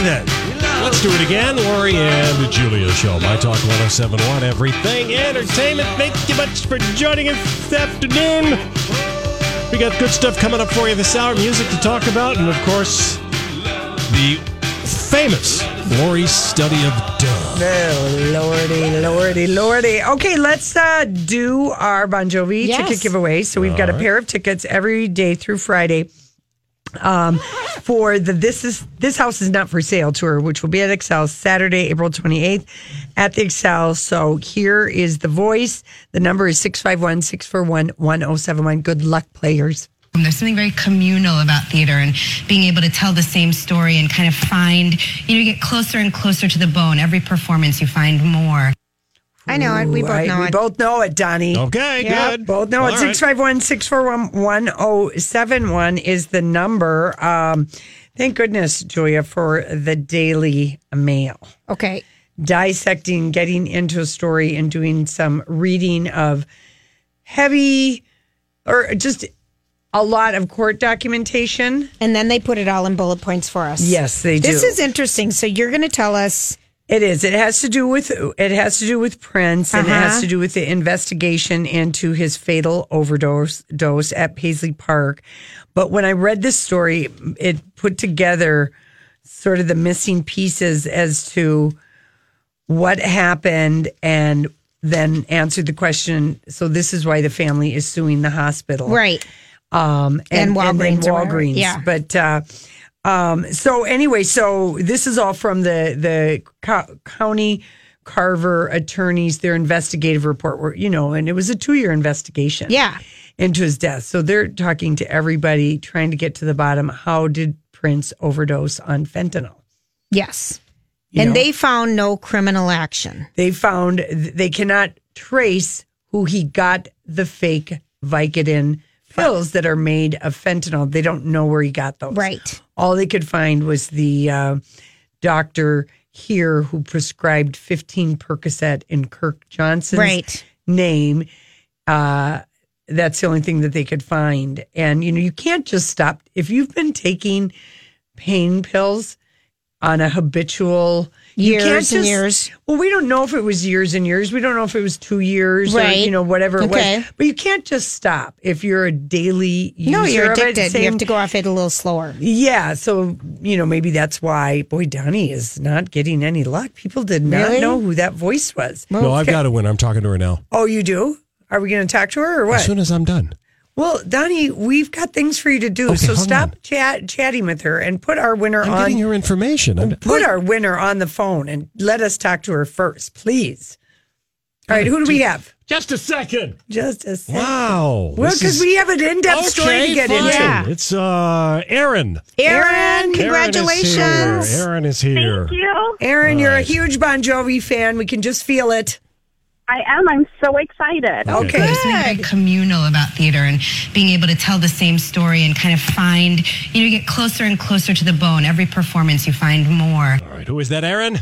Alrighty then. Let's do it again. Lori and Julia Show. My Talk 1071. Everything entertainment. Thank you much for joining us this afternoon. We got good stuff coming up for you this hour. Music to talk about. And of course, the famous Lori's study of duh. Oh, lordy, lordy, lordy. Okay, let's uh, do our Bon Jovi Yes. ticket giveaway. So we've got a pair of tickets every day through Friday um, for the This is This House is Not for Sale tour, which will be at Xcel Saturday, April 28th at the Xcel. So here is the voice. The number is 651 641 1071. Good luck, players. There's something very communal about theater and being able to tell the same story and kind of find, you know, you get closer and closer to the bone. Every performance, you find more. I know it. We both I- know we it. We both know it, Donnie. Okay, Yeah, good. both know All it. right. 651 641 1071 is the number. Um, thank goodness, Julia, for the Daily Mail. Okay. Dissecting, getting into a story, and doing some reading of heavy or just a lot of court documentation. And then they put it all in bullet points for us. Yes, they do. This is interesting. So you're going to tell us. It is. It has to do with it has to do with Prince, and it has Uh-huh. to do with the investigation into his fatal overdose dose at Paisley Park. But when I read this story, it put together sort of the missing pieces as to what happened, and then answered the question. So this is why the family is suing the hospital, Right. um, And then Walgreens whatever. Walgreens. Yeah. But uh, um, so anyway, so this is all from the the co- county Carver attorneys their investigative report. Where you know, and it was a two year investigation. Yeah. into his death. So they're talking to everybody, trying to get to the bottom. How did Prince overdose on fentanyl? Yes. You and know? they found no criminal action. They found they cannot trace who he got the fake Vicodin pills that are made of fentanyl. They don't know where he got those. Right. All they could find was the uh, doctor here who prescribed 15 Percocet in Kirk Johnson's Right. name. Uh, that's the only thing that they could find. And, you know, you can't just stop. If you've been taking pain pills on a habitual you Years can't and just- years. Well, we don't know if it was years and years. We don't know if it was two years or, you know, whatever it was. But you can't just stop if you're a daily user. No, you're of it. addicted. You have to go off it a little slower. yeah, so you know maybe that's why boy Donnie is not getting any luck. People did not Really? know who that voice was. No, I've got to win. I'm talking to her now. Oh, you do? Are we going to talk to her or what? As soon as I'm done. Well, Donnie, we've got things for you to do. Okay, so stop chat chatting with her and put our winner I'm on. getting your information. I'm, Put our winner on the phone and let us talk to her first, please. All right, who do we have? just a second. Just a second. Wow. Well, because we have an in-depth story to Okay, get fine. into. Yeah. It's uh Aaron. Aaron, congratulations. Aaron is here. Aaron is here. you. Aaron, you're a huge Bon Jovi fan. We can just feel it. I am. I'm so excited. Okay. There's something very communal about theater and being able to tell the same story and kind of find, you know, you get closer and closer to the bone. Every performance, you find more. All right. Who is that, Aaron?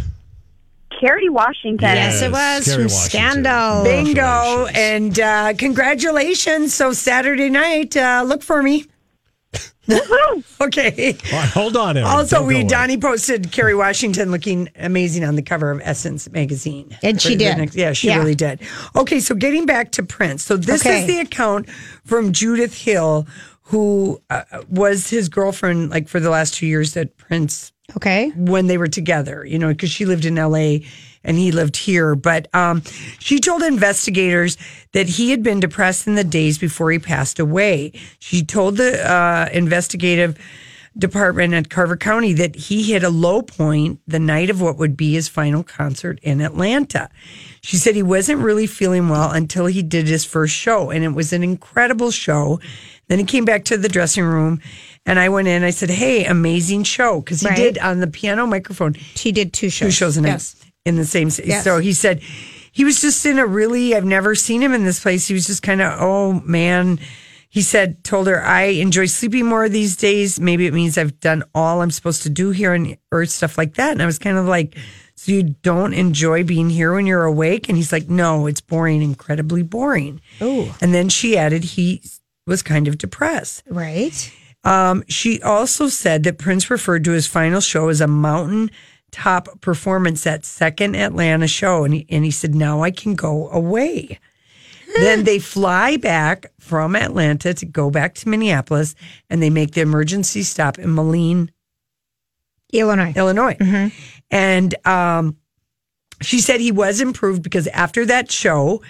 Kerry Washington. Yes, it was Kerry from Washington. Scandal. Bingo. And uh, congratulations. So Saturday night, uh, look for me. Okay. All right, hold on, Erin. Also, Don't go we away. Donnie posted Kerry Washington looking amazing on the cover of Essence magazine, And she For the did. next- yeah, she Yeah. really did. Okay, so getting back to Prince, so this Okay. is the account from Judith Hill, who uh, was his girlfriend like for the last two years that Prince Okay. when they were together, you know, because she lived in LA and he lived here. But um, she told investigators that he had been depressed in the days before he passed away. She told the uh, investigative department at Carver County that he hit a low point the night of what would be his final concert in Atlanta. She said he wasn't really feeling well until he did his first show, and it was an incredible show. Then he came back to the dressing room, and I went in. I said, "Hey, amazing show!" Because he Right. did on the piano microphone She did two shows. two shows a night Yes. In the same city. Yes. So he said he was just in a really I've never seen him in this place. He was just kind of oh man. He said told her I enjoy sleeping more these days. Maybe it means I've done all I'm supposed to do here on earth, stuff like that. And I was kind of like, so you don't enjoy being here when you're awake? And he's like, no, it's boring, incredibly boring. Oh. And then she added he was kind of depressed. Right. Um, she also said that Prince referred to his final show as a mountain top performance, that second Atlanta show. And he, and he said, now I can go away. then they fly back from Atlanta to go back to Minneapolis and they make the emergency stop in Moline, Illinois. Illinois. And um, she said he was improved because after that show,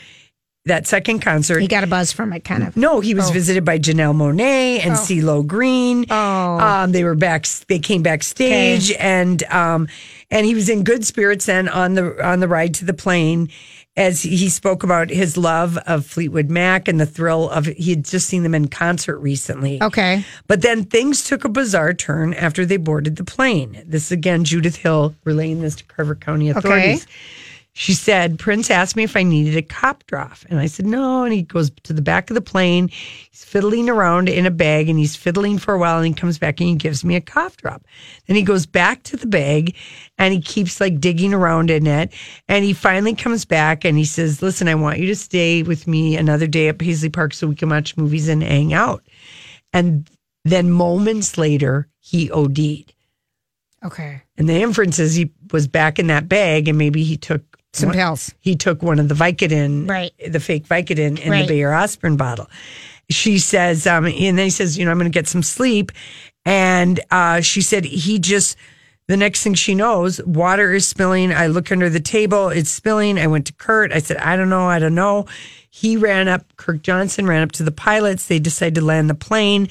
that second concert, He got a buzz from it, kind of. no, he was Oh. visited by Janelle Monáe and CeeLo Green. Oh. Um, they were back. They came backstage, and um, and he was in good spirits then on the on the ride to the plane, as he spoke about his love of Fleetwood Mac and the thrill of he had just seen them in concert recently. Okay. But then things took a bizarre turn after they boarded the plane. This is again Judith Hill relaying this to Carver County authorities. She said, Prince asked me if I needed a cop drop. And I said, no. And he goes to the back of the plane. He's fiddling around in a bag and he's fiddling for a while and he comes back and he gives me a cough drop. Then he goes back to the bag and he keeps like digging around in it. And he finally comes back and he says, listen, I want you to stay with me another day at Paisley Park so we can watch movies and hang out. And then moments later, he OD'd. Okay. And the inference is he was back in that bag and maybe he took Some pills. He took one of the Vicodin, Right. the fake Vicodin in Right. the Bayer aspirin bottle. She says, um, and then he says, you know, I'm going to get some sleep. And uh, she said he just, the next thing she knows, water is spilling. I look under the table, it's spilling. I went to Kurt. I said, I don't know, I don't know. He ran up, Kirk Johnson ran up to the pilots. They decided to land the plane,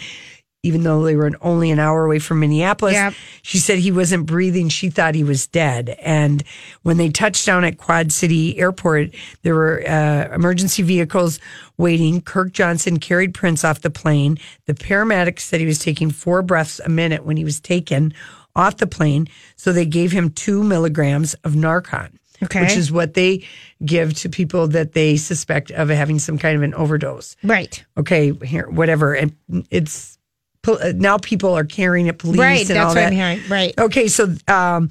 even though they were only an hour away from Minneapolis. Yep. She said he wasn't breathing. She thought he was dead. And when they touched down at Quad City Airport, there were uh, emergency vehicles waiting. Kirk Johnson carried Prince off the plane. The paramedics said he was taking four breaths a minute when he was taken off the plane. So they gave him two milligrams of Narcan. Okay. Which is what they give to people that they suspect of having some kind of an overdose Right. okay, here, whatever. And it's now people are carrying it, police, Right. and That's all what that. I'm hearing. Right. Okay, so um,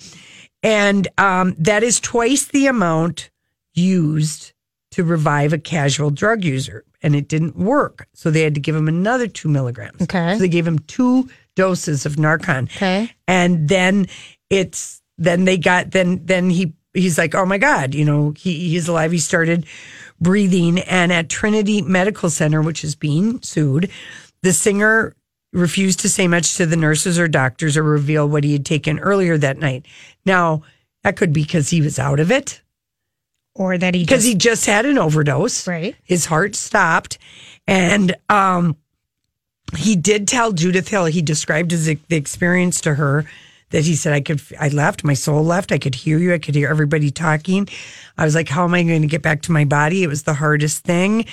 and um, that is twice the amount used to revive a casual drug user, and it didn't work. So they had to give him another two milligrams. Okay. so they gave him two doses of Narcan. Okay. and then it's then they got then then he he's like, oh my god, you know he he's alive. He started breathing, and at Trinity Medical Center, which is being sued, the singer refused to say much to the nurses or doctors or reveal what he had taken earlier that night. Now that could be because he was out of it Or that he because just, he just had an overdose. Right. His heart stopped. And um, he did tell Judith Hill, he described his the experience to her that he said, I could, I left, my soul left. I could hear you. I could hear everybody talking. I was like, how am I going to get back to my body? It was the hardest thing.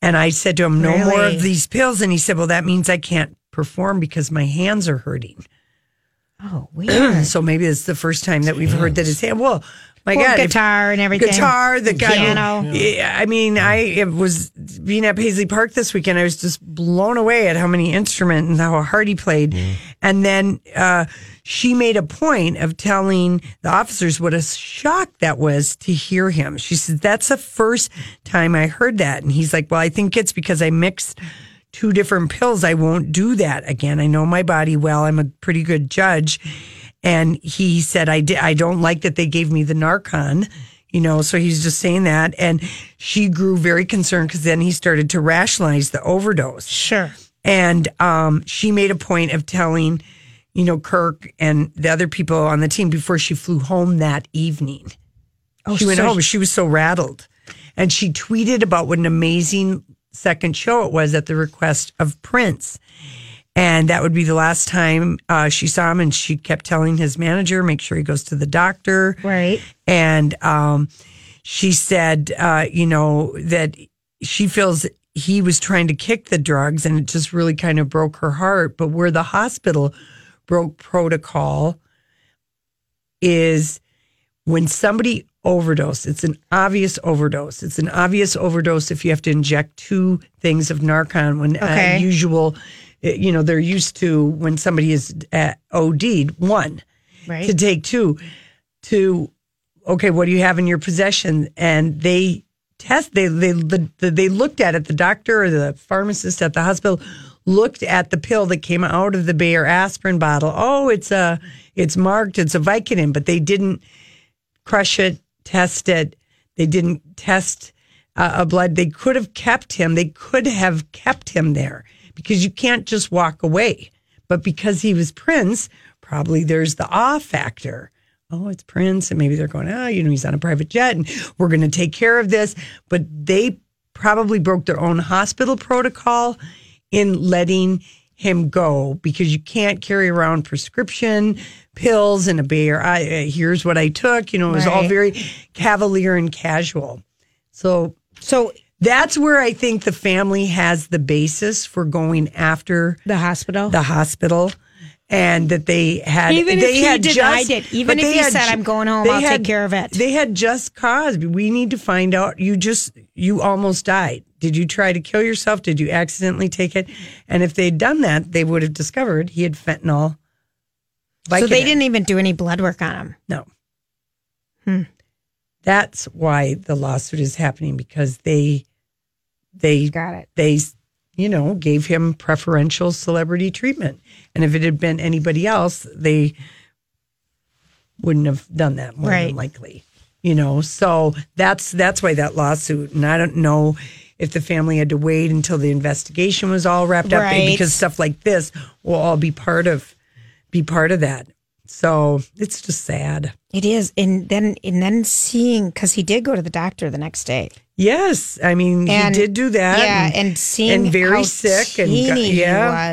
And I said to him, no more of these pills. And he said, well, that means I can't perform because my hands are hurting. oh, weird. So maybe it's the first time that we've heard that his hand. Well, my Well, God, if- guitar and everything. Guitar, the guy. Piano. Yeah, I mean, I it was being at Paisley Park this weekend. I was just blown away at how many instruments and how hard he played. And then uh, she made a point of telling the officers what a shock that was to hear him. She said, "That's the first time I heard that." And he's like, "Well, I think it's because I mixed." Two different pills, I won't do that again. I know my body well. I'm a pretty good judge. And he said, I, di- I don't like that they gave me the Narcan, you know, so he's just saying that. And she grew very concerned because then he started to rationalize the overdose. Sure. And um, she made a point of telling, you know, Kirk and the other people on the team before she flew home that evening. Oh, she went so home. She was so rattled. And she tweeted about what an amazing second show it was at the request of Prince. And that would be the last time uh, she saw him. And she kept telling his manager, make sure he goes to the doctor. Right. And um, she said, uh, you know, that she feels he was trying to kick the drugs and it just really kind of broke her heart. But where the hospital broke protocol is when somebody overdose, it's an obvious overdose. It's an obvious overdose if you have to inject two things of Narcan when Okay. uh, usual, uh, you know, they're used to when somebody is uh, OD'd, one. Right. to take two. To okay what do you have in your possession? And they test they they the, the, they looked at it. The doctor or the pharmacist at the hospital looked at the pill that came out of the Bayer aspirin bottle. Oh it's a it's marked it's a Vicodin but they didn't crush it test it they didn't test uh, a blood. They could have kept him. They could have kept him there because you can't just walk away. But because he was prince probably there's the awe factor. Oh it's prince. And maybe they're going oh you know he's on a private jet and we're going to take care of this. But they probably broke their own hospital protocol in letting him go because you can't carry around prescription pills and a Bayer. I, uh, here's what I took. You know, it was all very cavalier and casual. So, So that's where I think the family has the basis for going after the hospital. the hospital. And that they had, Even if they he had denied just, it, even if he had said, "I'm going home, I'll take care of it." They had just cause. We need to find out. You just, you almost died. Did you try to kill yourself? Did you accidentally take it? And if they'd done that, they would have discovered he had fentanyl. so they didn't even do any blood work on him. No. Hmm. That's why the lawsuit is happening because they, they Got it. they, you know, gave him preferential celebrity treatment. And if it had been anybody else, they wouldn't have done that more Right. than likely. You know, so that's that's why that lawsuit. And I don't know if the family had to wait until the investigation was all wrapped up eh, because stuff like this will all be part of be part of that. So it's just sad. It is, and then and then seeing because he did go to the doctor the next day. Yes, I mean And- he did do that. Yeah, and, seeing and very how sick and yeah, he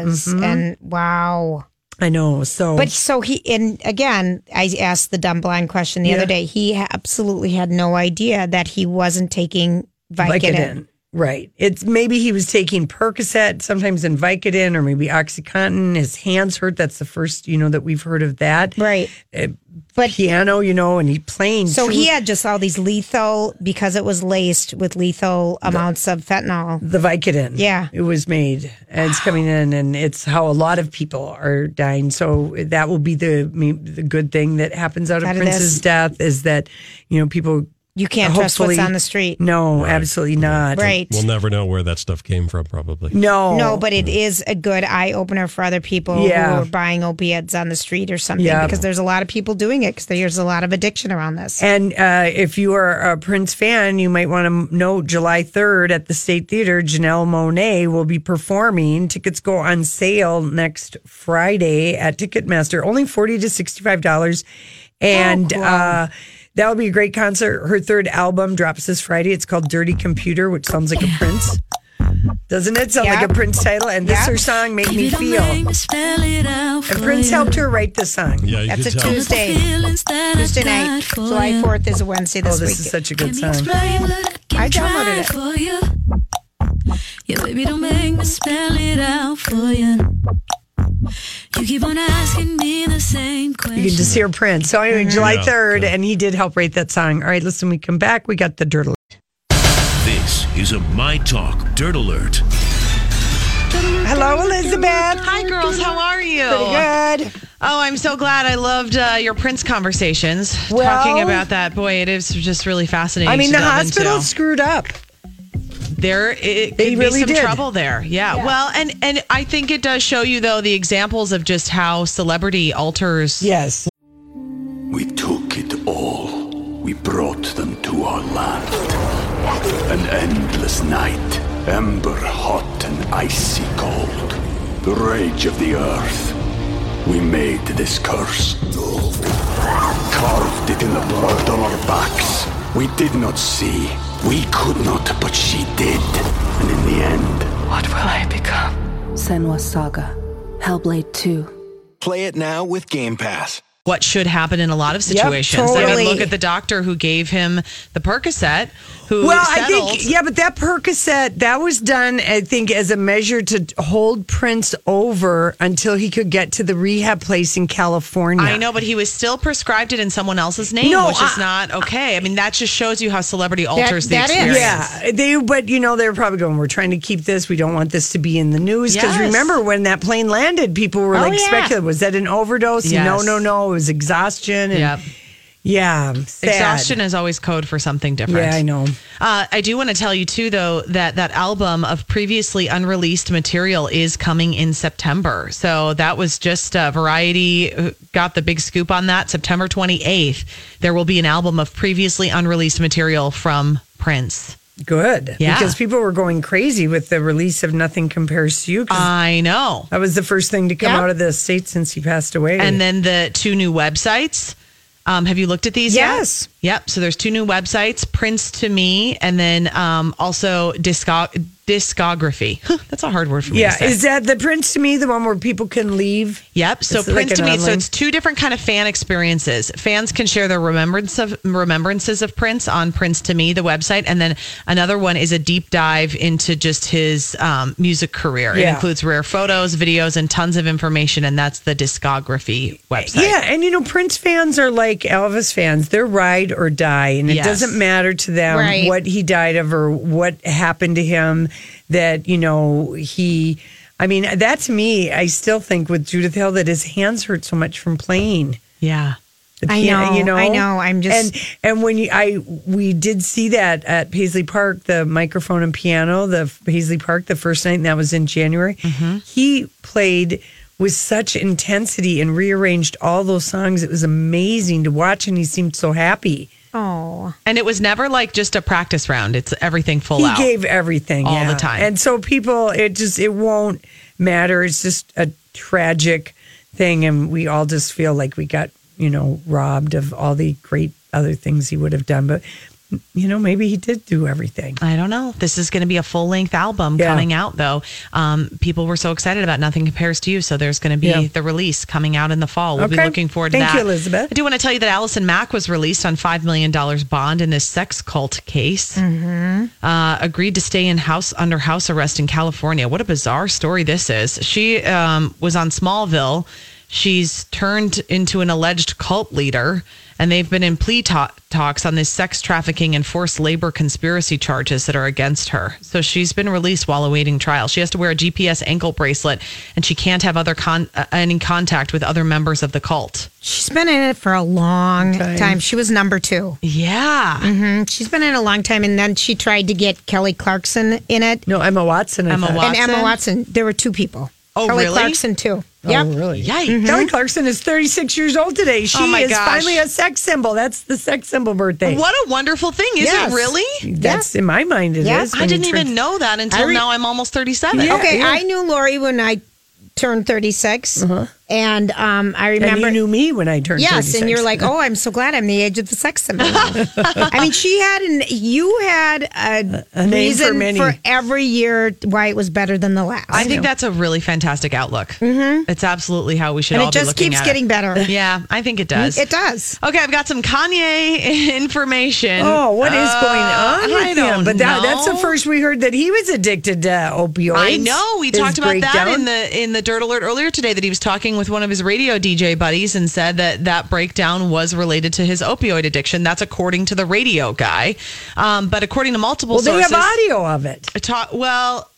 was, mhm. and wow. I know. So But so he, and again, I asked the dumb blind question the Yeah. other day. He absolutely had no idea that he wasn't taking Vicodin. Vicodin. Right. It's maybe he was taking Percocet, sometimes in Vicodin, or maybe OxyContin. His hands hurt. That's the first, you know, that we've heard of that. Right. Uh, But- piano, you know, and he playing. So two- he had just all these lethal because it was laced with lethal amounts of fentanyl. the Vicodin. Yeah. It was made and it's coming in and it's how a lot of people are dying. So that will be the the good thing that happens out of Prince's death is that, you know, people You can't trust what's on the street. No, absolutely not. Right. We'll never know where that stuff came from, probably. No. No, but it is a good eye opener for other people Yeah. who are buying opiates on the street or something Yeah. because there's a lot of people doing it because there's a lot of addiction around this. And uh, if you are a Prince fan, you might want to note July 3rd at the State Theater, Janelle Monáe will be performing. Tickets go on sale next Friday at Ticketmaster, only 40 to $65. And uh, that'll be a great concert. Her third album drops this Friday. It's called Dirty Computer, which sounds like a Prince. Doesn't it sound like a Prince title? And this Yep. her song, Make Me Feel. And Prince helped her write the song. Yeah, That's a tell. Tuesday. Tuesday night. July 4th is a Wednesday this Oh, this week. is such a good song. I downloaded it. Yeah, baby, don't make me spell it out for you. You keep on asking me the same question. You can just hear Prince. So anyway, July Yeah, 3rd, and he did help write that song. All right, listen, we come back. We got the dirt alert. This is a My Talk Dirt Alert. Hello, Elizabeth. Hi, girls. How are you? Pretty good. Oh, I'm so glad. I loved uh, your Prince conversations. Well- Talking about that, boy, it is just really fascinating. I mean, to the hospital into. screwed up. There it They could really be some did. trouble there. Yeah. Well, and and I think it does show you though the examples of just how celebrity alters. Yes. We took it all. We brought them to our land. An endless night, ember hot and icy cold. The rage of the earth. We made this curse. Carved it in the blood on our backs. We did not see. We could not, but she did. And in the end, What will I become? Senua's Saga. Hellblade 2. Play it now with Game Pass. What should happen in a lot of Yep, situations. I mean, look at the doctor who gave him the Percocet. Who Well, settled. I think yeah, but that Percocet that was done, I think, as a measure to hold Prince over until he could get to the rehab place in California. I know, but he was still prescribed it in someone else's name, No, which is not okay. I mean, that just shows you how celebrity alters the that is. experience. Yeah, they. But you know, they're probably going. We're trying to keep this. We don't want this to be in the news because Yes. remember when that plane landed, people were Oh, like yeah. speculating. Was that an overdose? Yes. No, no, no. It was exhaustion. And Yep. Yeah, sad. Exhaustion is always code for something different. Yeah, I know. Uh, I do want to tell you too, though, that that album of previously unreleased material is coming in September. So that was just uh, Variety uh, got the big scoop on that. September 28th, there will be an album of previously unreleased material from Prince. Good. Yeah. Because people were going crazy with the release of Nothing Compares 2 U. I know. that was the first thing to come Yep. out of the state since he passed away. And then the two new websites. Um, have you looked at these Yes. yet? Yep. So there's two new websites, Prince to Me, and then um, also discog- discography. That's a hard word for me yeah, to say. is that the Prince to me the one where people can leave? Yep. So It's Prince an to me, so it's two different kind of fan experiences. Fans can share their remembrance of remembrances of Prince on Prince to Me, the website, and then another one is a deep dive into just his um, music career. It includes rare photos, videos, and tons of information, and that's the discography website. Yeah, and you know, Prince fans are like Elvis fans. They're ride or die, and it Yes. doesn't matter to them Right. what he died of or what happened to him. That you know he. I mean, that to me, I still think with Judith Hill that his hands hurt so much from playing. Yeah. the I know, you know, I know. I'm just- and and when you, I we did see that at Paisley Park, the microphone and piano, the Paisley Park, the first night, and that was in January. Mm-hmm. He played with such intensity and rearranged all those songs. It was amazing to watch, and he seemed so happy. Oh, And it was never like just a practice round. It's everything full he out. gave everything All the time. and so people, it just it won't matter. It's just a tragic thing, and we all just feel like we got you know robbed of all the great other things he would have done. But you know, maybe he did do everything. I don't know. This is going to be a full length album Yeah. coming out, though. Um, people were so excited about Nothing Compares 2 U. So there's going to be Yeah. the release coming out in the fall. We'll be looking forward to Thank that. you, Elizabeth. I do want to tell you that Allison Mack was released on $5 million bond in this sex cult case. Mm-hmm. Uh, agreed to stay in house under house arrest in California. What a bizarre story this is. She um, was on Smallville. She's turned into an alleged cult leader, and they've been in plea ta- talks on this sex trafficking and forced labor conspiracy charges that are against her. So she's been released while awaiting trial. She has to wear a GPS ankle bracelet, and she can't have other con- uh, any contact with other members of the cult. she's been in it for a long Time. time. She was number two. Yeah. mm-hmm. She's been in a long time, and then she tried to get Kelly Clarkson in it. No, Emma Watson. I Emma thought. Watson. And Emma Watson. There were two people. Oh, Kelly really? Clarkson too. Oh, Yep. really? Yikes. Mm-hmm. Kelly Clarkson is 36 years old today. She Oh, my is gosh. finally a sex symbol. That's the sex symbol birthday. What a wonderful thing. Is Yes. it really? That's in my mind. It is. Yeah. I didn't turn- even know that until re- now I'm almost 37. Yeah. Okay, I knew Lori when I turned 36. Uh-huh. And um, I Uh-huh. And remember. you knew me when I turned. Yes, 36. and you're like, oh, I'm so glad I'm the age of the sex symbol. I mean, she had an you had a, A name reason for many. every year why it was better than the last. I think that's a really fantastic outlook. Mm-hmm. It's absolutely how we should and all it be just looking keeps getting it. better. Yeah, I think it does. It does. Okay, I've got some Kanye information. Oh, what is Uh, going on with I him? don't But that, that's the know. first we heard that he was addicted to opioids. I know. We His talked about that in the in the Dirt Alert earlier today. That he was talking with one of his radio DJ buddies and said that that breakdown was related to his opioid addiction. That's according to the radio guy. Um, but according to multiple sources. Well, they have audio of it. Ta- well,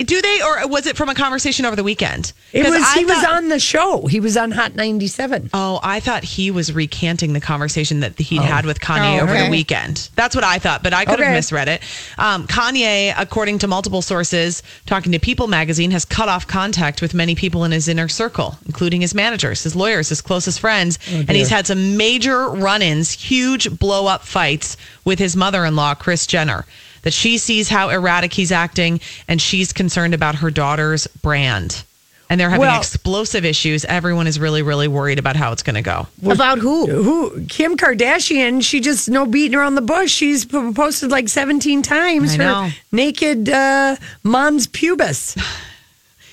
Do they, or was it from a conversation over the weekend? It 'Cause was. I he was on the show. He was on Hot 97. Oh, I thought he was recanting the conversation that he'd had with Kanye Oh, over the weekend. That's what I thought, but I could Okay. have misread it. Um, Kanye, according to multiple sources, talking to People magazine, has cut off contact with many people in his inner circle, including his managers, his lawyers, his closest friends. and he's had some major run ins, huge blow up fights with his mother in law, Kris Jenner. That she sees how erratic he's acting and she's concerned about her daughter's brand. And they're having Well- explosive issues. Everyone is really, really worried about how it's going to go. About who? Who? Kim Kardashian. She just no beating around the bush. She's posted like 17 times I her know. naked uh, mom's pubis.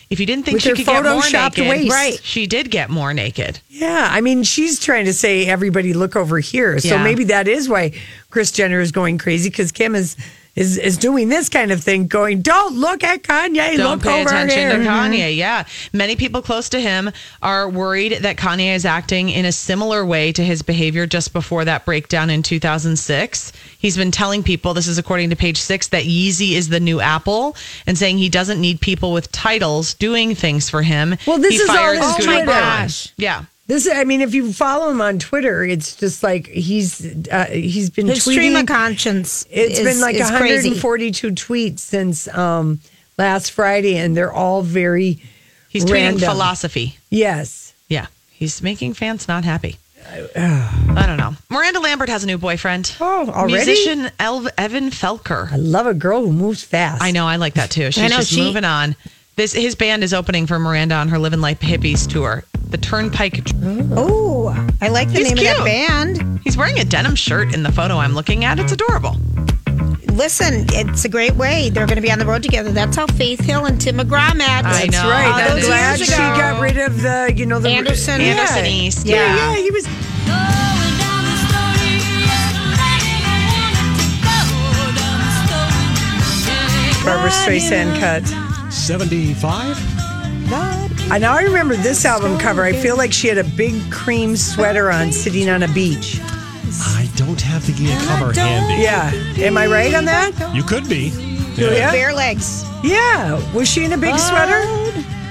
If you didn't think With she her could get more photoshopped naked, waist. right? She did get more naked. Yeah, I mean, she's trying to say everybody look over here. So Yeah. maybe that is why Kris Jenner is going crazy because Kim is is is doing this kind of thing, going, "Don't look at Kanye, Don't look pay over attention here." to Kanye. Yeah, many people close to him are worried that Kanye is acting in a similar way to his behavior just before that breakdown in 2006. He's been telling people this is according to Page Six that Yeezy is the new Apple, and saying he doesn't need people with titles doing things for him. Well, this he is all Scooter Twitter. Braun. Yeah. This, I mean, if you follow him on Twitter, it's just like he's uh, he's been His tweeting. stream of conscience. It's is- been like is crazy. 142 tweets since um, last Friday, and they're all very. He's tweeting philosophy. Yes. Yeah, he's making fans not happy. I don't know. Miranda Lambert has a new boyfriend. Oh, already? Musician El- Evan Felker. I love a girl who moves fast. I know. I like that too. She's know, just she- moving on. This his band is opening for Miranda on her Living Life Hippies tour. The Turnpike. Oh, I like the He's name of that band. He's wearing a denim shirt in the photo I'm looking at. It's adorable. Listen, it's a great way. They're going to be on the road together. That's how Faith Hill and Tim McGraw met. I That's know. right. All I'm those glad years she ago. got rid of the, you know, the Anderson. Yeah. Anderson East. Yeah, Yeah. yeah, he was. Barbra Streisand cut. 75? I now I remember this album cover. I feel like she had a big cream sweater on, sitting on a beach. I don't have the gear cover handy. Yeah, am I right on that? You could be. Yeah. Bare legs. Yeah, was she in a big sweater?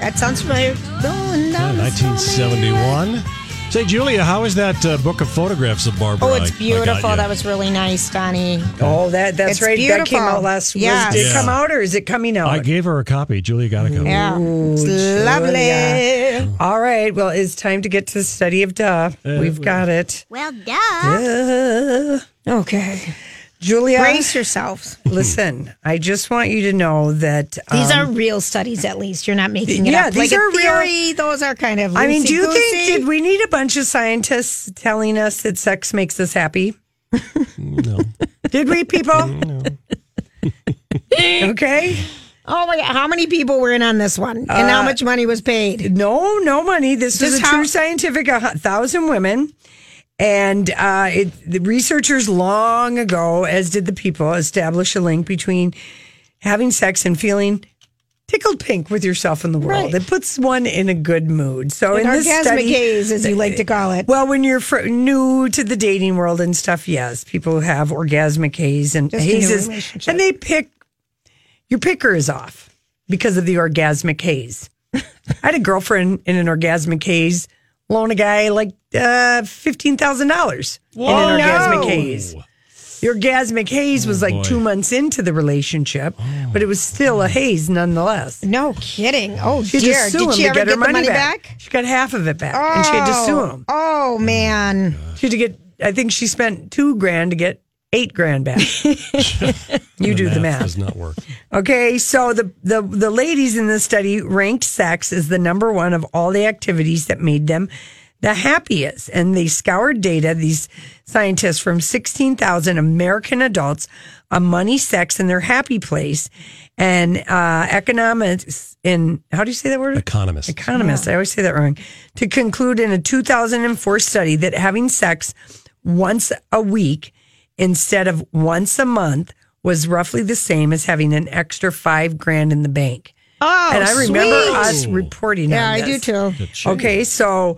That sounds familiar. Uh, Going Yeah, 1971. Say, Julia, how is that uh, book of photographs of Barbara? Oh, it's I beautiful. you? That was really nice, Donnie. Oh, that that's It's right. That came out last. Yes. Was, did it come out or is it coming out? I gave her a copy. Julia got a copy. Yeah, it's Julia. lovely. All right. Well, it's time to get to the study of duh. We've got it. Well, duh. Duh. Okay. Julia, Brace yourselves. listen. I just want you to know that These um, are real studies, at least. You're not making it Yeah, up. these like are a real- Those are kind of. I mean, do you think did we need a bunch of scientists telling us that sex makes us happy? No. Did we, people? okay. Oh my God! How many people were in on this one, and how much money was paid? No, no money. This was Just a how- true scientific. A thousand women, and uh, it, the researchers long ago, as did the people, established a link between having sex and feeling tickled pink with yourself in the world. Right. It puts one in a good mood. So An in this orgasmic study, haze, as you like to call it. Well, when you're fr- new to the dating world and stuff, yes, people have orgasmic haze and Just hazes, and they pick your picker is off because of the orgasmic haze. I had a girlfriend in an orgasmic haze, loan a guy like uh, fifteen thousand dollars in an orgasmic haze. The orgasmic haze was like boy. two months into the relationship, but it was still a haze nonetheless. No kidding. Oh She dear! had to sue Did him she to ever get her money, back. back? She got half of it back, and she had to sue him. Oh man! She had to get. I think she spent two grand to get eight grand back. you do the math. Does not work. Okay, so the, the the ladies in this study ranked sex as the number one of all the activities that made them the happiest, and they scoured data. These scientists from sixteen thousand American adults on money, sex, and their happy place, and uh, economics in how do you say that word? Economist. Economist. I always say that wrong. To conclude in a 2004 study that having sex once a week instead of once a month was roughly the same as having an extra five grand in the bank. Oh, and I remember sweet. us reporting Yeah, on I do too. Okay, so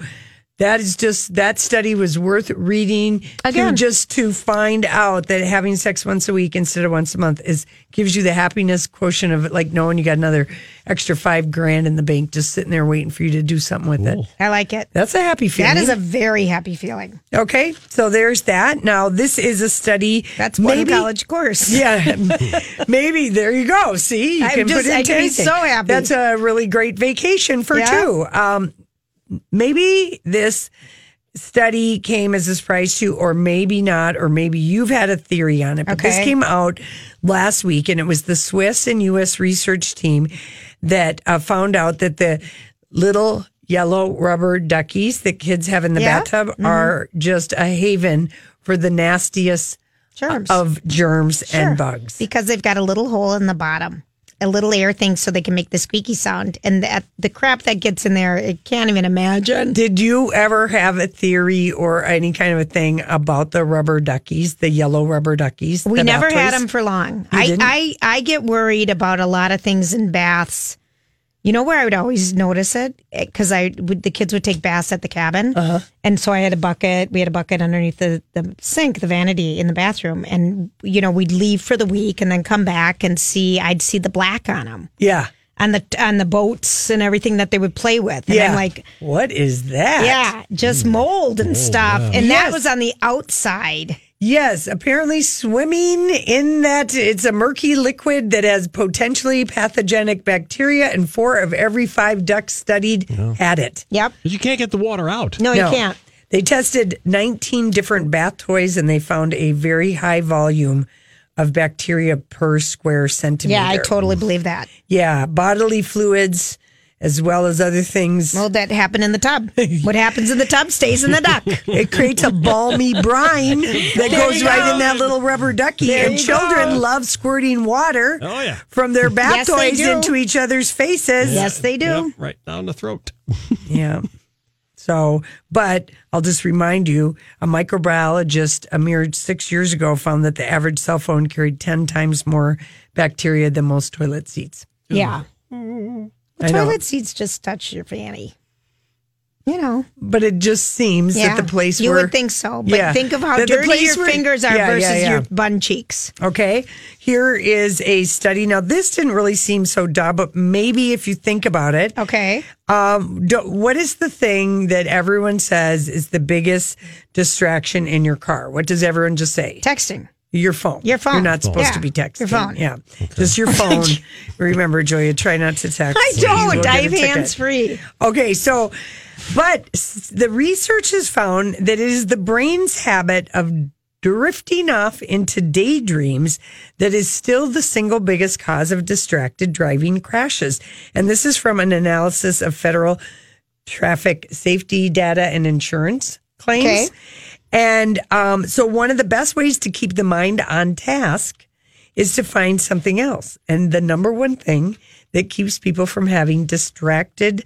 That is just that study was worth reading Again. to just to find out that having sex once a week instead of once a month is gives you the happiness quotient of like knowing you got another extra five grand in the bank just sitting there waiting for you to do something with it. I like it. That's a happy feeling. That is a very happy feeling. Okay, so there's that. Now this is a study. That's one college course. Yeah, maybe there you go. See, you I'm can just- put it I can be so happy. That's a really great vacation for Yeah. two. Um, maybe this study came as a surprise to you, or maybe not, or maybe you've had a theory on it. But this came out last week, and it was the Swiss and U.S. research team that uh, found out that the little yellow rubber duckies that kids have in the Yeah. bathtub Mhm. are just a haven for the nastiest Germs. of germs Sure. and bugs. Because they've got a little hole in the bottom, a little air thing so they can make the squeaky sound. And that, the crap that gets in there, it can't even imagine. Did you ever have a theory or any kind of a thing about the rubber duckies, the yellow rubber duckies? We never had toys? them for long. You I, didn't? I I get worried about a lot of things in baths. You know where I would always notice it because I would the kids would take baths at the cabin, uh-huh. and so I had a bucket. We had a bucket underneath the the sink, the vanity in the bathroom, and you know we'd leave for the week and then come back and see. I'd see the black on them Yeah. on the on the boats and everything that they would play with, and yeah. I'm like, what is that? yeah, just mold and stuff, and that was on the outside. Yes, apparently swimming in that it's a murky liquid that has potentially pathogenic bacteria, and four of every five ducks studied had it. Yep. But you can't get the water out. No, you can't. They tested 19 different bath toys and they found a very high volume of bacteria per square centimeter. Yeah, I totally believe that. Yeah, bodily fluids as well as other things. Well, that happened in the tub. What happens in the tub stays in the duck. It creates a balmy brine that There goes right go. in that little rubber ducky. There and children go. love squirting water Oh, yeah. from their bath Yes, toys into each other's faces. Yes, they do. Yep, right down the throat. Yeah. So, but I'll just remind you a microbiologist a mere six years ago found that the average cell phone carried 10 times more bacteria than most toilet seats. Yeah. I Toilet seats just touch your fanny. You know. But it just seems Yeah. that the place you where would think so, but Yeah. think of how dirty place your where- fingers are Yeah, versus your bun cheeks. Okay, here is a study. Now, this didn't really seem so dumb, but maybe if you think about it, Okay. um, do, what is the thing that everyone says is the biggest distraction in your car? What does everyone just say? Texting. Your phone. Your phone. You're not supposed Yeah, to be texting. your phone. Yeah. Just your phone. Remember, Julia, try not to text. I don't. get I a have hands free. Okay, so, but the research has found that it is the brain's habit of drifting off into daydreams that is still the single biggest cause of distracted driving crashes. And this is from an analysis of federal traffic safety data and insurance claims. Okay. And um, so, one of the best ways to keep the mind on task is to find something else. And the number one thing that keeps people from having distracted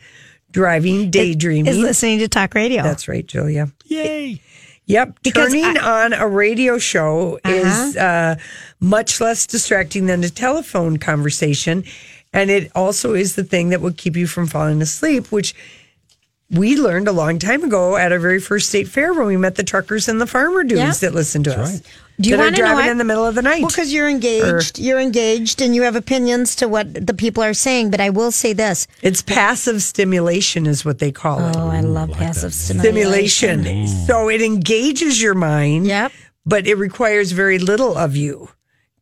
driving, daydreaming Is listening to talk radio. That's right, Julia. Yay. Yep. Because Turning on a radio show is uh, much less distracting than a telephone conversation. And it also is the thing that will keep you from falling asleep, which we learned a long time ago at our very first state fair when we met the truckers and the farmer dudes Yeah. that listen to us. Do you want to know driving what? in the middle of the night? Well, because you're engaged, you're engaged, and you have opinions to what the people are saying. But I will say this: it's passive stimulation, is what they call it. Oh, I love passive stimulation. stimulation. So it engages your mind. Yep. But it requires very little of you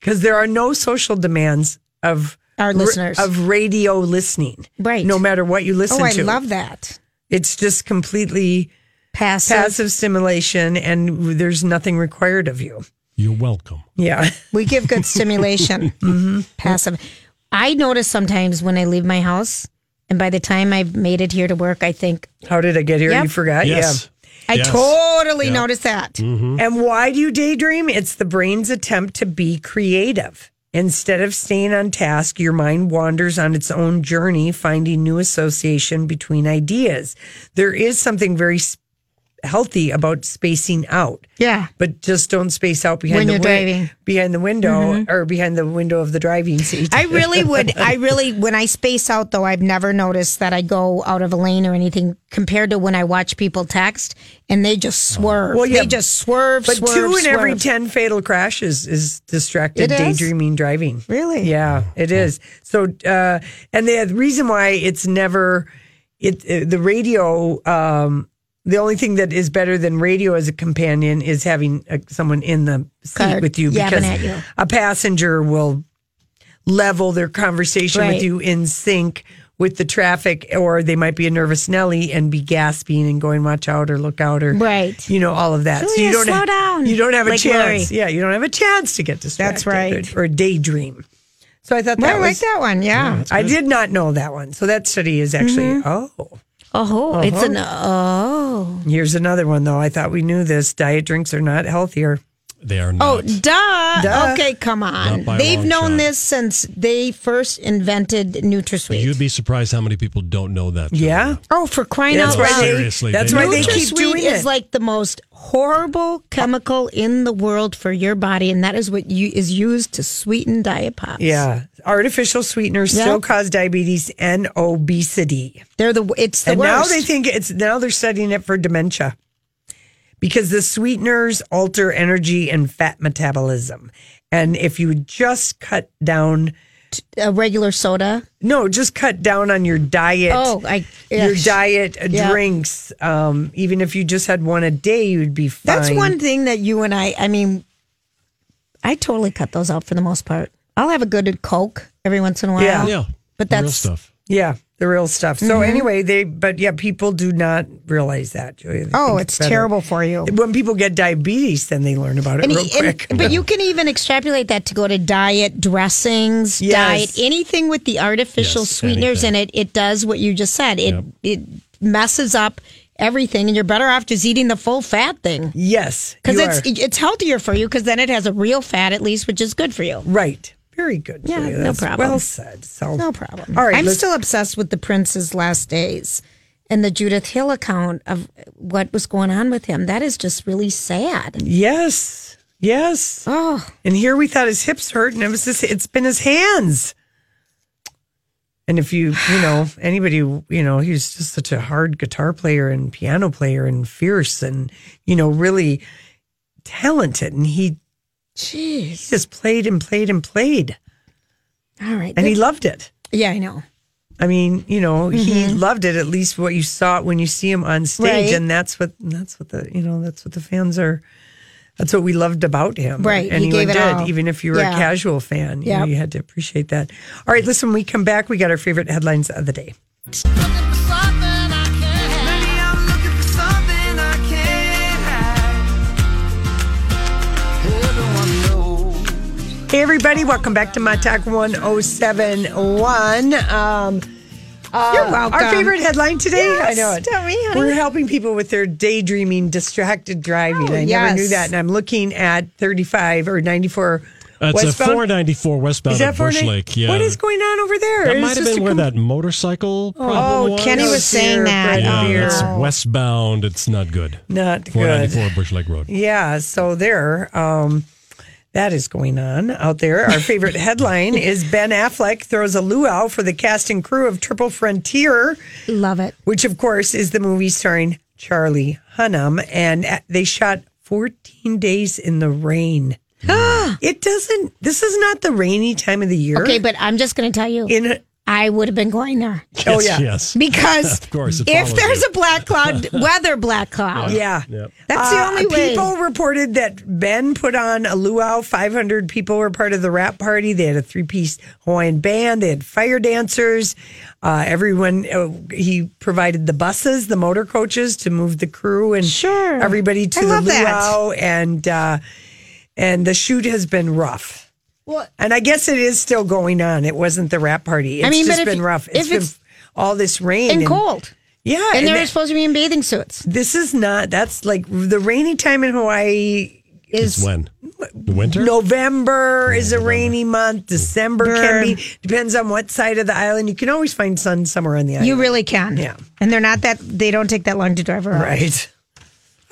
because there are no social demands of Our ra- listeners. of radio listening. Right. No matter what you listen to. Oh, I to. love that. It's just completely Passive. passive stimulation and there's nothing required of you. You're welcome. Yeah. We give good stimulation. Mm-hmm. Passive. I notice sometimes when I leave my house, and by the time I've made it here to work, I think, How did I get here? Yep. You forgot? Yes. I Yes. totally Yep. notice that. Yeah. And why do you daydream? It's the brain's attempt to be creative. Instead of staying on task, your mind wanders on its own journey, finding new association between ideas. There is something very healthy about spacing out. Yeah. But just don't space out behind When the you're driving. behind the window Mhm. or behind the window of the driving seat. I really would. I really, when I space out, though, I've never noticed that I go out of a lane or anything compared to when I watch people text and they just swerve. Well, yeah, they just swerve, But swerve, two in every 10 fatal crashes is distracted It is? daydreaming driving. Really? Yeah, it is. So, uh, and the reason why it's never, it, uh, the radio, um, the only thing that is better than radio as a companion is having uh, someone in the seat Car with you because at you. a passenger will level their conversation Right. with you in sync with the traffic, or they might be a nervous Nelly and be gasping and going, "Watch out!" or "Look out!" or Right. you know, all of that. so you don't slow have, down. You don't have a Like chance. Lori. Yeah, you don't have a chance to get distracted. That's right. Or, or daydream. So I thought Well, that I was like that one. Yeah. I did not know that one. So that study is actually oh. Oh, it's Uh-huh. an oh. Here's another one though. I thought we knew this. Diet drinks are not healthier. They are Oh, not. duh. Duh. Okay, come on. They've known shot. this since they first invented NutraSweet. You'd be surprised how many people don't know that. Yeah. Oh, for crying That's out loud! they, Seriously, that's they why know they that. keep NutraSweet doing is it. like the most horrible chemical in the world for your body, and that is what you, is used to sweeten diet pops. yeah, artificial sweeteners Yep. still cause diabetes and obesity. they're the it's the and worst. now they think it's now they're studying it for dementia because the sweeteners alter energy and fat metabolism. And if you just cut down, a regular soda. no, just cut down on your diet. Oh, I your diet uh, Yeah. drinks. Um, even if you just had one a day, you'd be fine. That's one thing that you and I. I mean, I totally cut those out for the most part. I'll have a good Coke every once in a while. Yeah. Yeah. But Real that's stuff. Yeah, the real stuff. So Mhm. anyway, they but yeah, people do not realize that. Julia. They oh, think it's terrible for you. When people get diabetes, then they learn about it And, real and- quick. but you can even extrapolate that to go to diet dressings, Yes. diet anything with the artificial Yes, sweeteners in it. It does what you just said. It Yep. it messes up everything, and you're better off just eating the full fat thing yes, because it's are. it's healthier for you because then it has a real fat at least, which is good for you. right. Very good. Yeah, Julia. no That's problem. Well said. So No problem. All right, I'm let's- still obsessed with the Prince's last days and the Judith Hill account of what was going on with him. That is just really sad. Yes. Yes. Oh, And here we thought his hips hurt, and it was just, it's been his hands. And if you, you know, anybody, you know, he was just such a hard guitar player and piano player and fierce and, you know, really talented. And he jeez. He just played and played and played. All right. And he loved it. yeah, I know. I mean, you know, he loved it. At least what you saw when you see him on stage, Mm-hmm. Right. and that's what that's what the you know that's what the fans are. That's what we loved about him. Right, And he did, all. even if you were Yeah. a casual fan. You, know, you had to appreciate that. All right, listen. When we come back, we got our favorite headlines of the day. Hey, everybody, welcome back to My Talk 1071. Um, uh, You're welcome. Our favorite headline today? Yes, I know it. tell me, honey. We're helping people with their daydreaming, distracted driving. Oh, I never knew that. And I'm looking at 35 or 94 That's westbound. a 494 westbound Is at that Bush 490? Lake. Yeah. What is going on over there? That It's might have been where com- that motorcycle problem Oh, was. Kenny Oh, was saying that. Brett Yeah, Beer. it's westbound. It's not good. Not good. 494 Bush Lake Road. Yeah, so there, um, that is going on out there. Our favorite headline is Ben Affleck throws a luau for the cast and crew of Triple Frontier, Love it. which of course is the movie starring Charlie Hunnam, and they shot 14 days in the rain. it doesn't. This is not the rainy time of the year. Okay, but I'm just going to tell you, in I would have been going there Oh, Yes, yeah. Yes. because Of course, if there's you. a black cloud, weather black cloud, Yeah. Yep. that's the Uh, only way. People reported that Ben put on a luau. 500 people were part of the rap party. They had a three piece Hawaiian band. They had fire dancers. Uh, everyone, uh, he provided the buses, the motor coaches to move the crew and Sure. everybody to I the love that. luau. And, uh, and the shoot has been rough. Well, And I guess it is still going on. It wasn't the rap party. It's I mean, but just if- been rough. if been it's- all this rain and cold. Yeah. And they're that- supposed to be in bathing suits. this is not, that's like the rainy time in Hawaii It's Is when? The winter? November is a rainy month. December can be depends on what side of the island. You can always find sun somewhere on the island. you really can. Yeah. And they're not that, they don't take that long to drive around. right.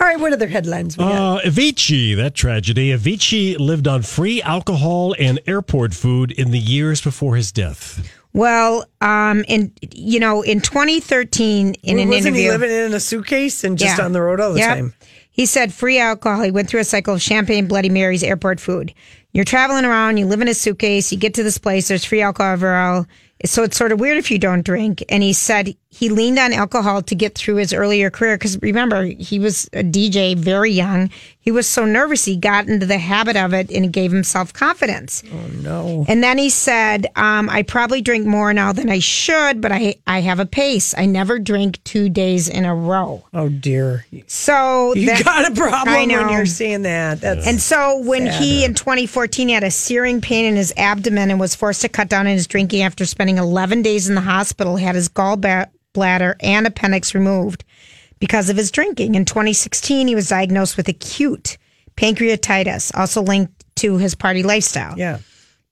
All right, what other headlines we got? Uh, Avicii, that tragedy. Avicii lived on free alcohol and airport food in the years before his death. Well, um, in you know, in 2013, in an Wasn't interview, he living in a suitcase and just Yeah. on the road all the Yep. time? He said free alcohol. He went through a cycle of champagne, Bloody Marys, airport food. You're traveling around, you live in a suitcase, you get to this place, there's free alcohol everywhere. So it's sort of weird if you don't drink. And he said he leaned on alcohol to get through his earlier career. Because remember, he was a DJ very young. He was so nervous, he got into the habit of it and it gave him self confidence. Oh, no. And then he said, um, I probably drink more now than I should, but I, I have a pace. I never drink two days in a row. Oh, dear. So You that- got a problem I know. when you're saying that. That's And so when sad. he in 2014 had a searing pain in his abdomen and was forced to cut down on his drinking after spending 11 days in the hospital, had his gallbladder and appendix removed because of his drinking. In 2016, he was diagnosed with acute pancreatitis, also linked to his party lifestyle. Yeah.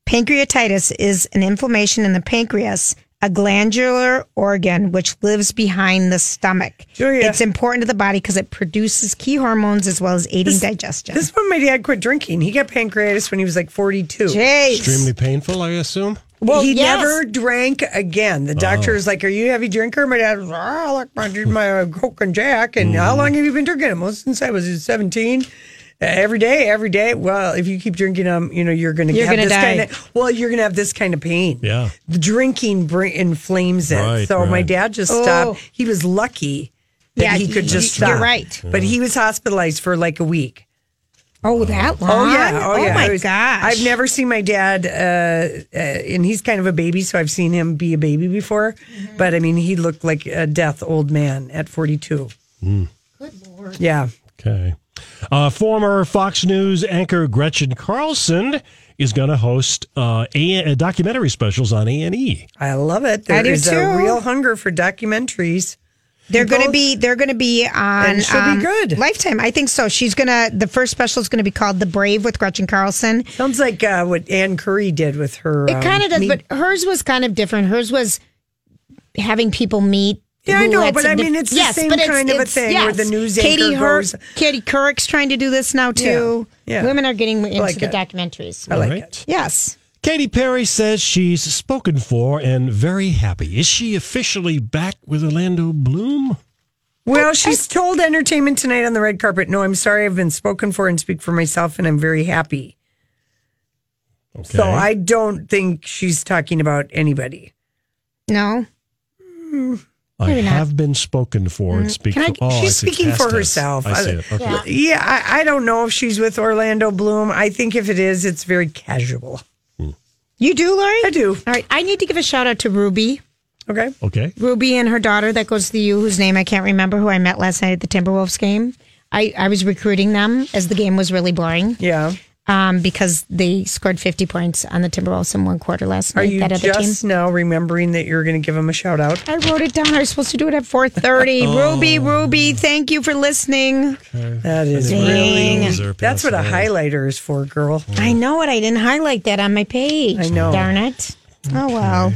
Pancreatitis is an inflammation in the pancreas, a glandular organ which lives behind the stomach. Julia. It's important to the body because it produces key hormones as well as aiding digestion. This one, my dad quit drinking. He got pancreatitis when he was like 42. Jeez. Extremely painful, I assume. Well, he yes. never drank again. The doctor was like, "Are you a heavy drinker?" My dad was, oh, "I like my my uh, Coke and Jack." And how long have you been drinking them? Well, since I was seventeen. Uh, every day, every day. Well, if you keep drinking them, you know you're going to have gonna this die. kind of. Well, you're going to have this kind of pain. Yeah. The drinking bring, inflames it. Right, so my dad just Oh. stopped. He was lucky that Yeah, he could y- just y- you're stop. right. But he was hospitalized for like a week. Oh, that long? Oh yeah, oh, yeah. my It was- gosh! I've never seen my dad, uh, uh, and he's kind of a baby, so I've seen him be a baby before. Mm-hmm. But I mean, he looked like a death old man at forty-two. Hmm. Good lord. Yeah, Okay. Uh, former Fox News anchor Gretchen Carlson is going to host uh, a- documentary specials on A and E. I love it. I There do is too. a real hunger for documentaries. They're going to be they're going to be on And she'll be um, good. Lifetime. I think so. She's going to the first special is going to be called The Brave with Gretchen Carlson. Sounds like uh, what Ann Curry did with her. It um, kind of does, meet- but hers was kind of different. Hers was having people meet. Yeah, I who know, had but I mean, it's the same kind of a thing where the news Katie anchor Her- goes- Katie Couric's trying to do this now too. Yeah, yeah. Women are getting into like the it. documentaries. I like All right. it. Yes. Katy Perry says she's spoken for and very happy. Is she officially back with Orlando Bloom? Well, she's told Entertainment Tonight on the red carpet, "No, I'm sorry, I've been spoken for and speak for myself, and I'm very happy." Okay. So I don't think she's talking about anybody. No. I maybe not. have been spoken for and mm. speak Can I, for. Oh, she's see. speaking for herself. I see it. Okay. Yeah. Yeah, I, I don't know if she's with Orlando Bloom. I think if it is, it's very casual. You do, Lori? I do. All right. I need to give a shout out to Ruby. Okay. Okay. Ruby and her daughter that goes to the U, whose name I can't remember, who I met last night at the Timberwolves game. I, I was recruiting them as the game was really boring Yeah. Um, because they scored 50 points on the Timberwolves in one quarter last Are night. you that other just team. now remembering that you're going to give them a shout out? I wrote it down. I was supposed to do it at 4.30. Ruby, Ruby, thank you for listening. That is Dang. really. These are That's what a passable. highlighter is for, girl. I know it. I didn't highlight that on my page. I know. Darn it. Oh, well.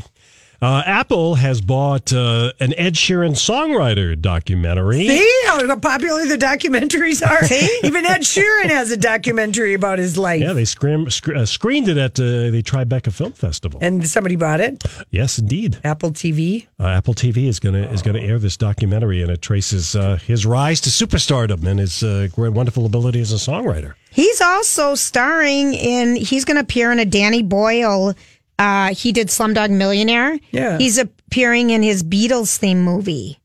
Uh, Apple has bought uh, an Ed Sheeran songwriter documentary. See how popular the documentaries are? Even Ed Sheeran has a documentary about his life. Yeah, they scrim, sc- uh, screened it at uh, the Tribeca Film Festival. And somebody bought it. yes, indeed. Apple TV. Uh, Apple TV is gonna is gonna air this documentary, and it traces uh, his rise to superstardom and his uh, great, wonderful ability as a songwriter. He's also starring in, he's going to appear in a Danny Boyle. Uh, he did Slumdog Millionaire. Yeah. He's appearing in his Beatles theme movie.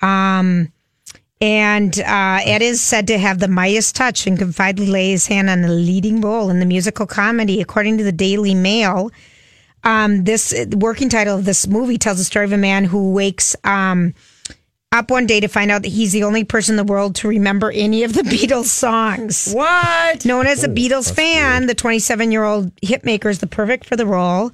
Um, and uh, Ed is said to have the Midas touch and confidedly lay his hand on the leading role in the musical comedy, according to the Daily Mail. Um, this working title of this movie tells the story of a man who wakes um, up one day to find out that he's the only person in the world to remember any of the Beatles songs. What? Known as a Beatles fan, the 27 year old hitmaker is the perfect for the role.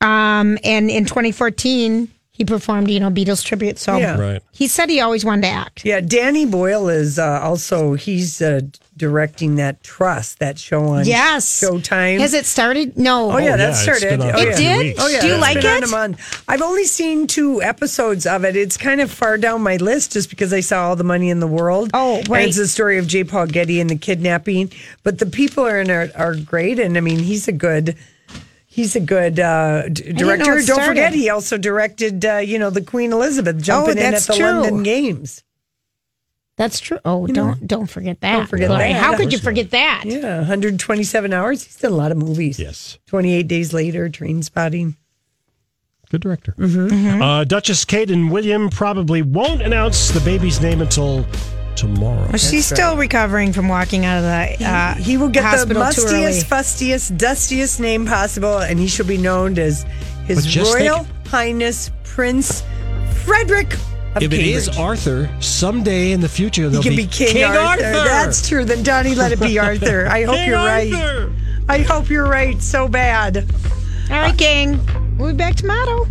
Um, and in 2014, he he performed, you know, Beatles tribute. So Yeah. Right. he said he always wanted to act. Yeah, Danny Boyle is uh, also he's uh, directing that Trust that show on Yes. Showtime. Has it started? No. Oh yeah, Oh, that yeah, it's started. been on oh, for It a few did? weeks. Oh yeah, Do you it's like been on it? a month. I've only seen two episodes of it. It's kind of far down my list just because I saw all the money in the world. Oh, And right. it's the story of J. Paul Getty and the kidnapping. But the people are in it are great, and I mean he's a good. He's a good uh, d- director. Don't forget, he also directed, uh, you know, the Queen Elizabeth jumping in at the true. London Games. That's true. Oh, don't don't forget that. Don't forget Lori. that. How could you forget that? Yeah, 127 hours. He's done a lot of movies. Yes. 28 Days Later, Trainspotting. Good director. Uh, Duchess Kate and William probably won't announce the baby's name until tomorrow. Well, she's still recovering from walking out of the uh, He will get the hospital mustiest, fustiest, dustiest name possible, and he shall be known as His Royal think- Highness Prince Frederick of If it Cambridge. is Arthur, someday in the future he there'll can be, be King, Arthur. That's true. Then Donnie, let it be Arthur. I hope King you're Arthur. right. I hope you're right so bad. All right, gang. We'll be back tomorrow.